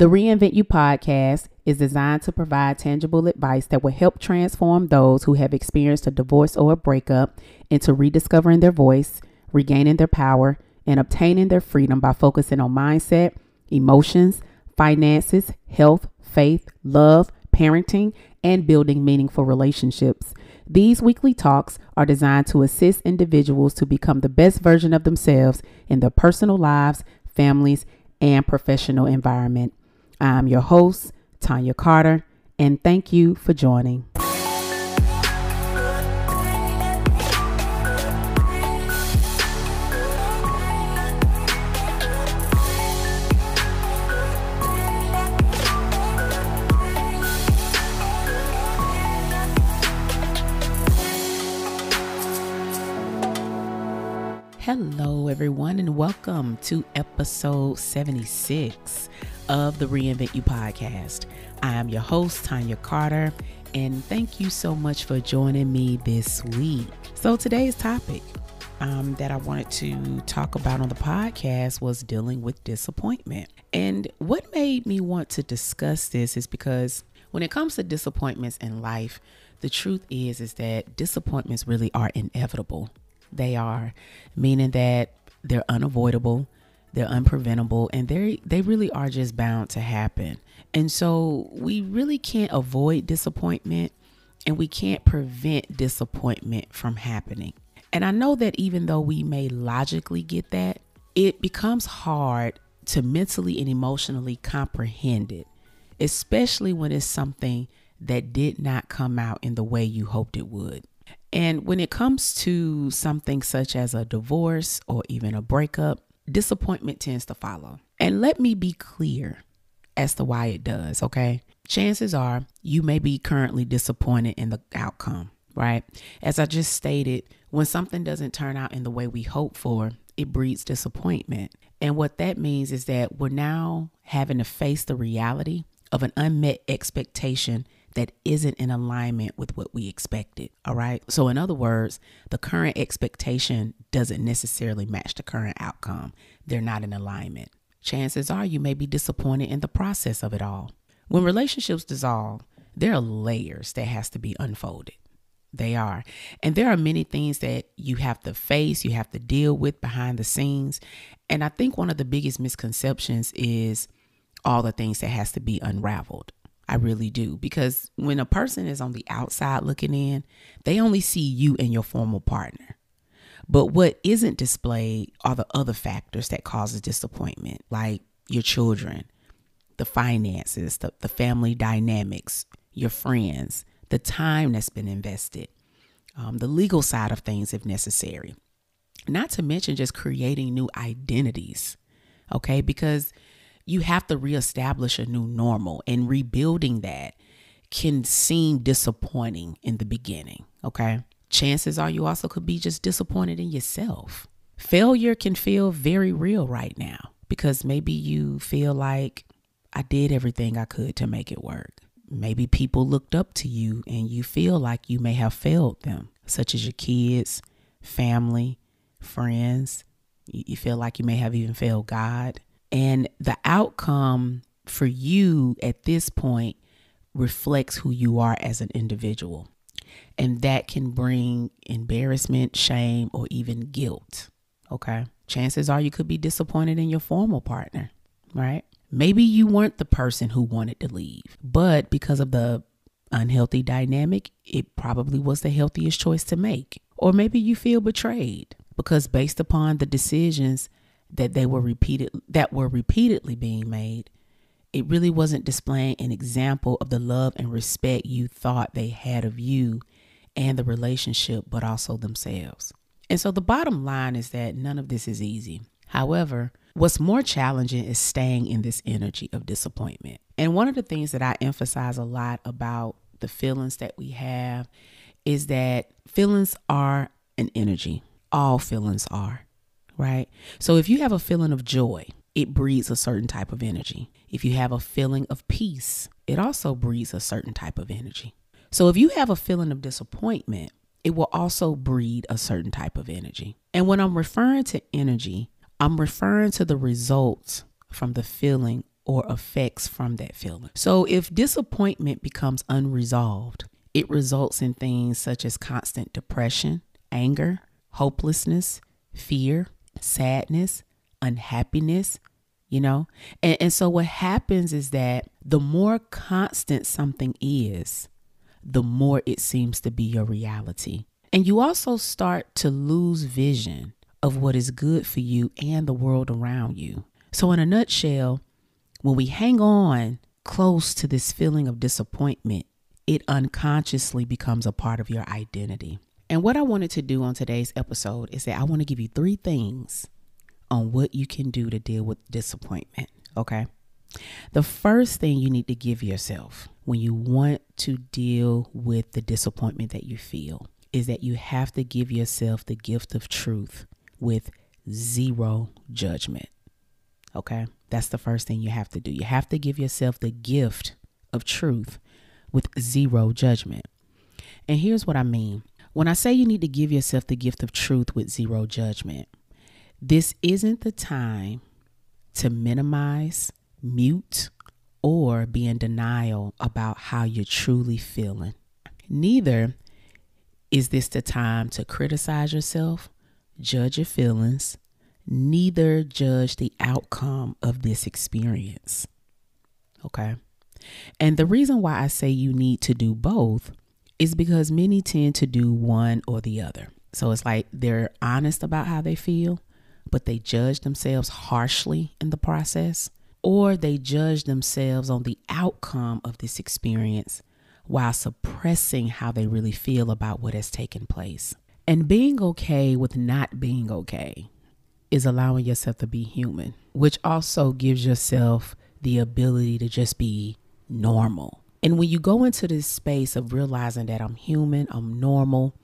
The Reinvent You podcast is designed to provide tangible advice that will help transform those who have experienced a divorce or a breakup into rediscovering their voice, regaining their power, and obtaining their freedom by focusing on mindset, emotions, finances, health, faith, love, parenting, and building meaningful relationships. These weekly talks are designed to assist individuals to become the best version of themselves in their personal lives, families, and professional environment. I'm your host, Tonya Carter, and thank you for joining. Hello, everyone, and welcome to episode 76 of the Reinvent You podcast. I am your host, Tonya Carter, and thank you so much for joining me this week. So, today's topic um, that I wanted to talk about on the podcast was dealing with disappointment. And what made me want to discuss this is because when it comes to disappointments in life, the truth is is that disappointments really are inevitable they are, meaning that they're unavoidable, they're unpreventable, and they they really are just bound to happen. And so we really can't avoid disappointment and we can't prevent disappointment from happening. And I know that even though we may logically get that, it becomes hard to mentally and emotionally comprehend it, especially when it's something that did not come out in the way you hoped it would. And when it comes to something such as a divorce or even a breakup, disappointment tends to follow. And let me be clear as to why it does, okay? Chances are you may be currently disappointed in the outcome, right? As I just stated, when something doesn't turn out in the way we hope for, it breeds disappointment. And what that means is that we're now having to face the reality of an unmet expectation that isn't in alignment with what we expected. All right. So, in other words, the current expectation doesn't necessarily match the current outcome, they're not in alignment. Chances are you may be disappointed in the process of it all. When relationships dissolve, there are layers that has to be unfolded. They are. And there are many things that you have to face, you have to deal with behind the scenes. And I think one of the biggest misconceptions is all the things that has to be unraveled. I really do. Because when a person is on the outside looking in, they only see you and your former partner. But what isn't displayed are the other factors that causes disappointment, like your children, the finances, the, the family dynamics, your friends, the time that's been invested, um, the legal side of things if necessary. Not to mention just creating new identities. Okay, because you have to reestablish a new normal and rebuilding that can seem disappointing in the beginning, okay? Chances are you also could be just disappointed in yourself. Failure can feel very real right now because maybe you feel like I did everything I could to make it work. Maybe people looked up to you and you feel like you may have failed them, such as your kids, family, friends. You feel like you may have even failed God. And the outcome for you at this point reflects who you are as an individual. And that can bring embarrassment, shame, or even guilt. Okay. Chances are you could be disappointed in your former partner, right? Maybe you weren't the person who wanted to leave, but because of the unhealthy dynamic, it probably was the healthiest choice to make. Or maybe you feel betrayed because based upon the decisions that they were repeated that were repeatedly being made, it really wasn't displaying an example of the love and respect you thought they had of you and the relationship, but also themselves. And so the bottom line is that none of this is easy. However, what's more challenging is staying in this energy of disappointment. And one of the things that I emphasize a lot about the feelings that we have is that feelings are an energy. All feelings are right? So if you have a feeling of joy, it breeds a certain type of energy. If you have a feeling of peace, it also breeds a certain type of energy. So if you have a feeling of disappointment, it will also breed a certain type of energy. And when I'm referring to energy, I'm referring to the results from the feeling or effects from that feeling. So if disappointment becomes unresolved, it results in things such as constant depression, anger, hopelessness, fear, sadness, unhappiness, you know? And, and so what happens is that the more constant something is, the more it seems to be your reality. And you also start to lose vision of what is good for you and the world around you. So, in a nutshell, when we hang on close to this feeling of disappointment, it unconsciously becomes a part of your identity. And what I wanted to do on today's episode is that I want to give you three things on what you can do to deal with disappointment. Okay. The first thing you need to give yourself when you want to deal with the disappointment that you feel is that you have to give yourself the gift of truth with zero judgment. Okay? That's the first thing you have to do. You have to give yourself the gift of truth with zero judgment. And here's what I mean when I say you need to give yourself the gift of truth with zero judgment, this isn't the time to minimize, mute, or be in denial about how you're truly feeling. Neither is this the time to criticize yourself, judge your feelings, neither judge the outcome of this experience. Okay? And the reason why I say you need to do both is because many tend to do one or the other. So it's like they're honest about how they feel, but they judge themselves harshly in the process, or they judge themselves on the outcome of this experience while suppressing how they really feel about what has taken place. And being okay with not being okay is allowing yourself to be human, which also gives yourself the ability to just be normal. And when you go into this space of realizing that I'm human, I'm normal,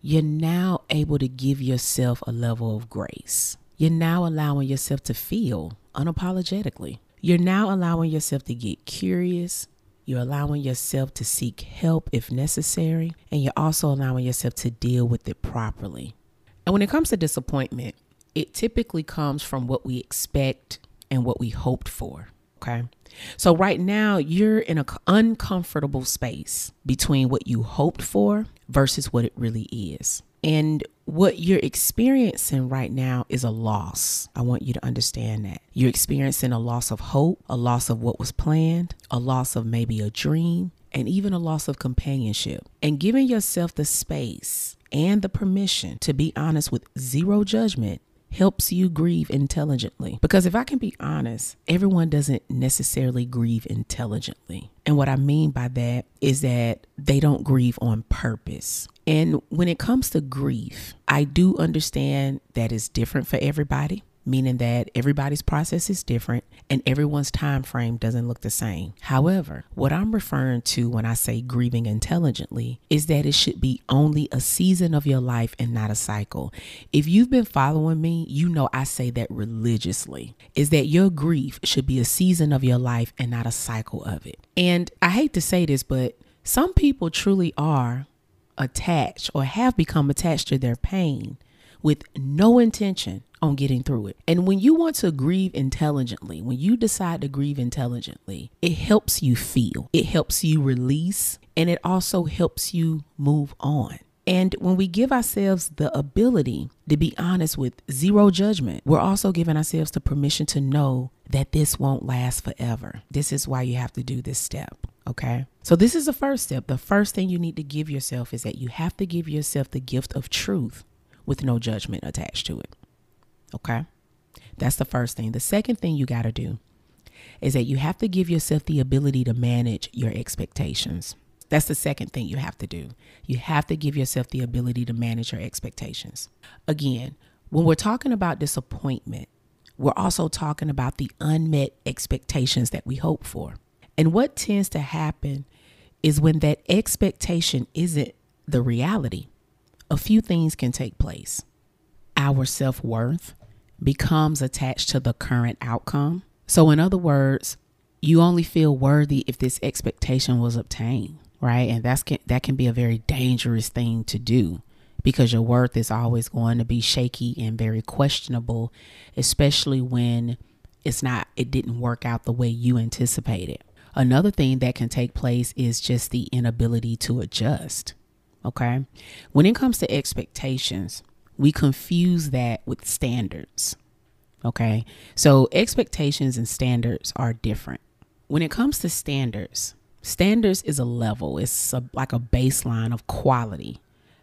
you're now able to give yourself a level of grace. You're now allowing yourself to feel unapologetically. You're now allowing yourself to get curious. You're allowing yourself to seek help if necessary. And you're also allowing yourself to deal with it properly. And when it comes to disappointment, it typically comes from what we expect and what we hoped for. Okay. So, right now, you're in an uncomfortable space between what you hoped for versus what it really is. And what you're experiencing right now is a loss. I want you to understand that. You're experiencing a loss of hope, a loss of what was planned, a loss of maybe a dream, and even a loss of companionship. And giving yourself the space and the permission to be honest with zero judgment helps you grieve intelligently. Because if I can be honest, everyone doesn't necessarily grieve intelligently. And what I mean by that is that they don't grieve on purpose. And when it comes to grief, I do understand that it's different for everybody meaning that everybody's process is different and everyone's time frame doesn't look the same. However, what I'm referring to when I say grieving intelligently is that it should be only a season of your life and not a cycle. If you've been following me, you know I say that religiously. Is that your grief should be a season of your life and not a cycle of it. And I hate to say this, but some people truly are attached or have become attached to their pain with no intention on getting through it. And when you want to grieve intelligently, when you decide to grieve intelligently, it helps you feel, it helps you release, and it also helps you move on. And when we give ourselves the ability to be honest with zero judgment, we're also giving ourselves the permission to know that this won't last forever. This is why you have to do this step. Okay. So, this is the first step. The first thing you need to give yourself is that you have to give yourself the gift of truth with no judgment attached to it. Okay? That's the first thing. The second thing you got to do is that you have to give yourself the ability to manage your expectations. That's the second thing you have to do. You have to give yourself the ability to manage your expectations. Again, when we're talking about disappointment, we're also talking about the unmet expectations that we hope for. And what tends to happen is when that expectation isn't the reality, a few things can take place. Our self worth becomes attached to the current outcome. So, in other words, you only feel worthy if this expectation was obtained, right? And that's can, that can be a very dangerous thing to do because your worth is always going to be shaky and very questionable, especially when it's not, it didn't work out the way you anticipated. Another thing that can take place is just the inability to adjust. Okay. When it comes to expectations, we confuse that with standards. Okay. So expectations and standards are different. When it comes to standards, standards is a level, it's a, like a baseline of quality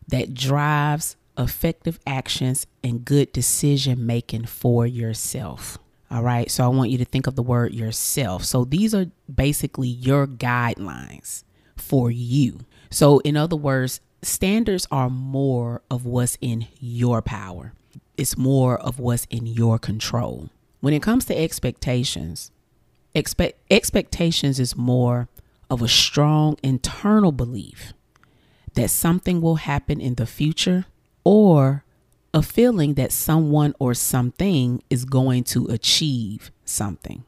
that drives effective actions and good decision making for yourself. All right. So I want you to think of the word yourself. So these are basically your guidelines for you. So, in other words, standards are more of what's in your power, it's more of what's in your control. When it comes to expectations, expect expectations is more of a strong internal belief that something will happen in the future or a feeling that someone or something is going to achieve something.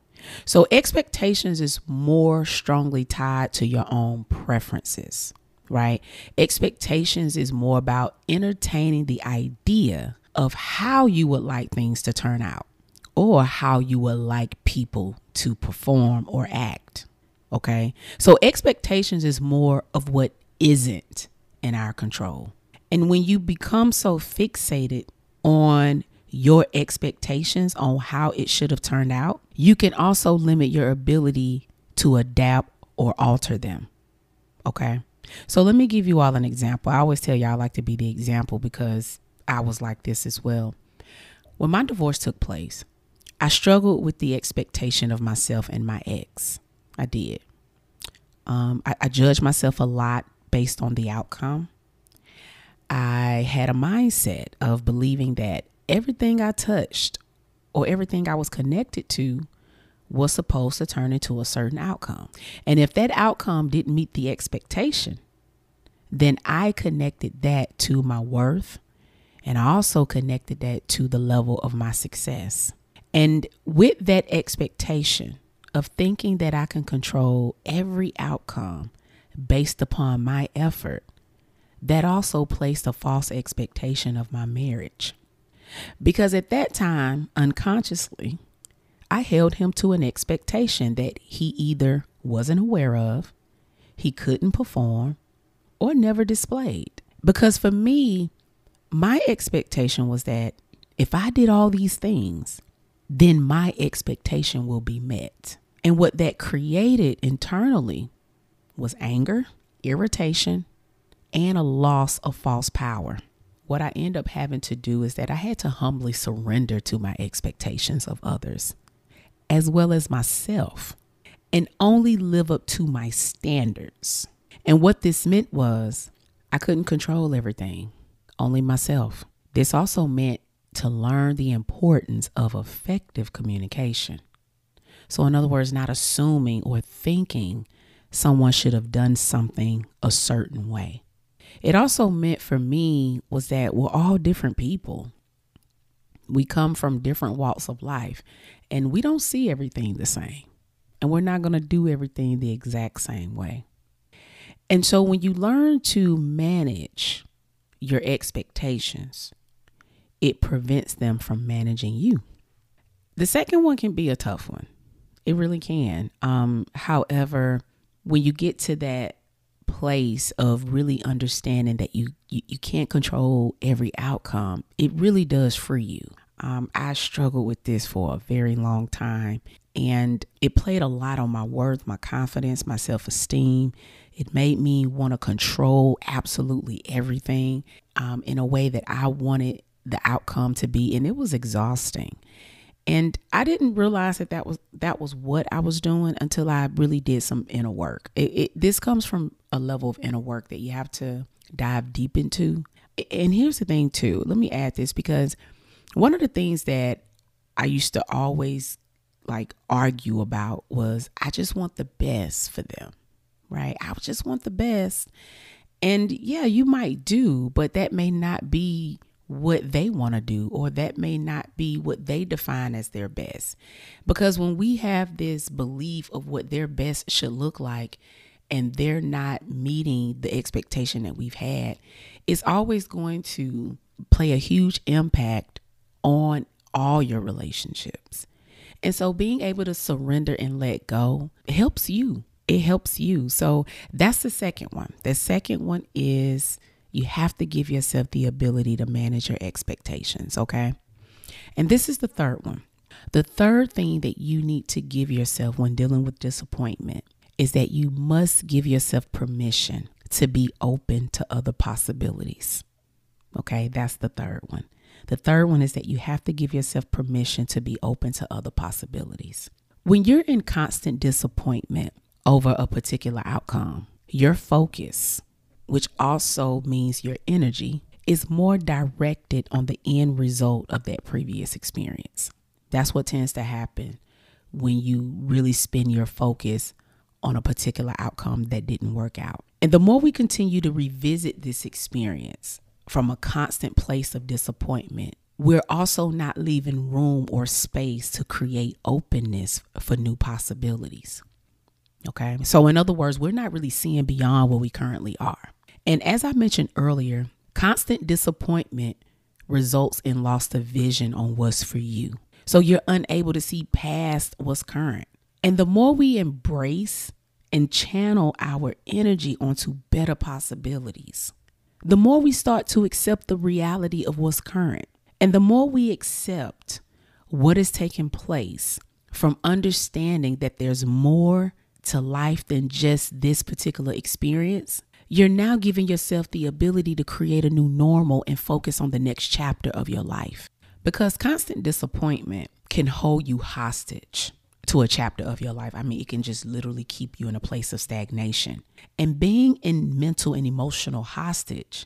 So, expectations is more strongly tied to your own preferences, right? Expectations is more about entertaining the idea of how you would like things to turn out or how you would like people to perform or act. Okay. So, expectations is more of what isn't in our control. And when you become so fixated on your expectations on how it should have turned out, you can also limit your ability to adapt or alter them. Okay. So let me give you all an example. I always tell y'all I like to be the example because I was like this as well. When my divorce took place, I struggled with the expectation of myself and my ex. I did. Um, I, I judged myself a lot based on the outcome. I had a mindset of believing that everything I touched or everything I was connected to was supposed to turn into a certain outcome. And if that outcome didn't meet the expectation, then I connected that to my worth and I also connected that to the level of my success. And with that expectation of thinking that I can control every outcome based upon my effort, that also placed a false expectation of my marriage. Because at that time, unconsciously, I held him to an expectation that he either wasn't aware of, he couldn't perform, or never displayed. Because for me, my expectation was that if I did all these things, then my expectation will be met. And what that created internally was anger, irritation, and a loss of false power. What I end up having to do is that I had to humbly surrender to my expectations of others, as well as myself, and only live up to my standards. And what this meant was I couldn't control everything, only myself. This also meant to learn the importance of effective communication. So, in other words, not assuming or thinking someone should have done something a certain way it also meant for me was that we're all different people. We come from different walks of life and we don't see everything the same. And we're not going to do everything the exact same way. And so when you learn to manage your expectations, it prevents them from managing you. The second one can be a tough one. It really can. Um, however, when you get to that place of really understanding that you, you, you can't control every outcome, it really does free you. Um, I struggled with this for a very long time, and it played a lot on my worth, my confidence, my self esteem. It made me want to control absolutely everything um, in a way that I wanted the outcome to be, and it was exhausting. And I didn't realize that that was that was what I was doing until I really did some inner work. It, it, this comes from a level of inner work that you have to dive deep into. And here's the thing too. Let me add this because one of the things that I used to always like argue about was I just want the best for them. Right? I just want the best. And yeah, you might do, but that may not be what they want to do, or that may not be what they define as their best. Because when we have this belief of what their best should look like, and they're not meeting the expectation that we've had, it's always going to play a huge impact on all your relationships. And so being able to surrender and let go helps you. It helps you. So that's the second one. The second one is you have to give yourself the ability to manage your expectations, okay? And this is the third one. The third thing that you need to give yourself when dealing with disappointment is that you must give yourself permission to be open to other possibilities. Okay, that's the third one. The third one is that you have to give yourself permission to be open to other possibilities. When you're in constant disappointment over a particular outcome, your focus, which also means your energy, is more directed on the end result of that previous experience. That's what tends to happen when you really spend your focus on a particular outcome that didn't work out. And the more we continue to revisit this experience from a constant place of disappointment, we're also not leaving room or space to create openness for new possibilities. Okay. So, in other words, we're not really seeing beyond where we currently are. And as I mentioned earlier, constant disappointment results in loss of vision on what's for you. So, you're unable to see past what's current. And the more we embrace and channel our energy onto better possibilities, the more we start to accept the reality of what's current. And the more we accept what is taking place from understanding that there's more to life than just this particular experience, you're now giving yourself the ability to create a new normal and focus on the next chapter of your life. Because constant disappointment can hold you hostage to a chapter of your life. I mean, it can just literally keep you in a place of stagnation. And being in mental and emotional hostage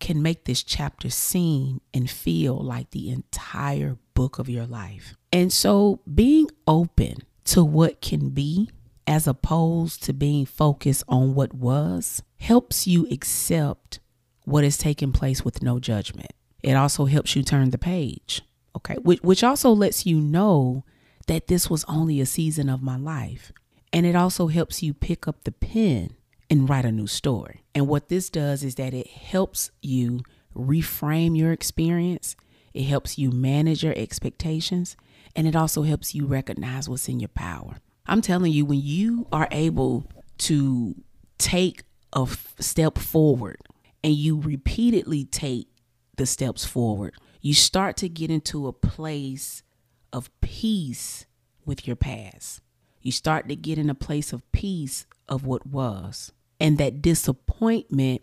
can make this chapter seem and feel like the entire book of your life. And so, being open to what can be as opposed to being focused on what was helps you accept what is taking place with no judgment. It also helps you turn the page, okay? Which, which also lets you know that this was only a season of my life. And it also helps you pick up the pen and write a new story. And what this does is that it helps you reframe your experience, it helps you manage your expectations, and it also helps you recognize what's in your power. I'm telling you, when you are able to take a f- step forward and you repeatedly take the steps forward, you start to get into a place of peace with your past. You start to get in a place of peace of what was. And that disappointment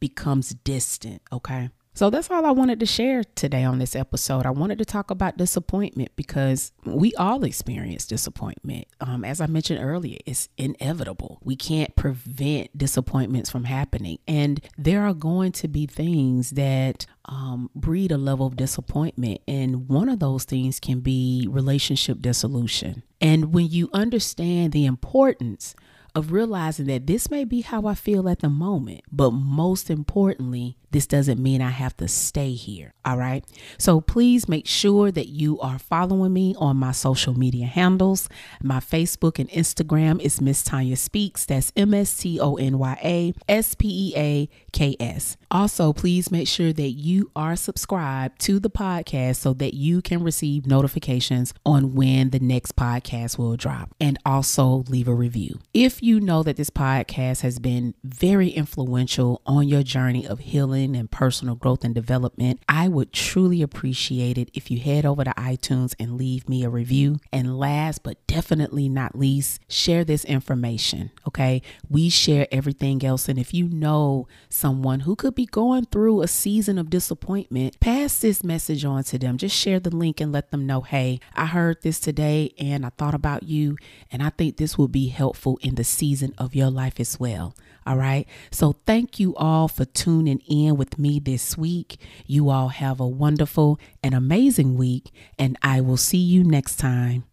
becomes distant, okay? So that's all I wanted to share today on this episode. I wanted to talk about disappointment because we all experience disappointment. Um, as I mentioned earlier, it's inevitable. We can't prevent disappointments from happening. And there are going to be things that um, breed a level of disappointment. And one of those things can be relationship dissolution. And when you understand the importance of realizing that this may be how I feel at the moment, but most importantly, this doesn't mean I have to stay here. All right. So please make sure that you are following me on my social media handles. My Facebook and Instagram is Miss Tonya Speaks. That's M S T O N Y A S P E A K S. Also, please make sure that you are subscribed to the podcast so that you can receive notifications on when the next podcast will drop and also leave a review. If you know that this podcast has been very influential on your journey of healing, healing and personal growth and development, I would truly appreciate it if you head over to iTunes and leave me a review. And last but definitely not least, share this information. Okay. We share everything else. And if you know someone who could be going through a season of disappointment, pass this message on to them. Just share the link and let them know, hey, I heard this today and I thought about you. And I think this will be helpful in the season of your life as well. All right. So thank you all for tuning in with me this week. You all have a wonderful and amazing week, and I will see you next time.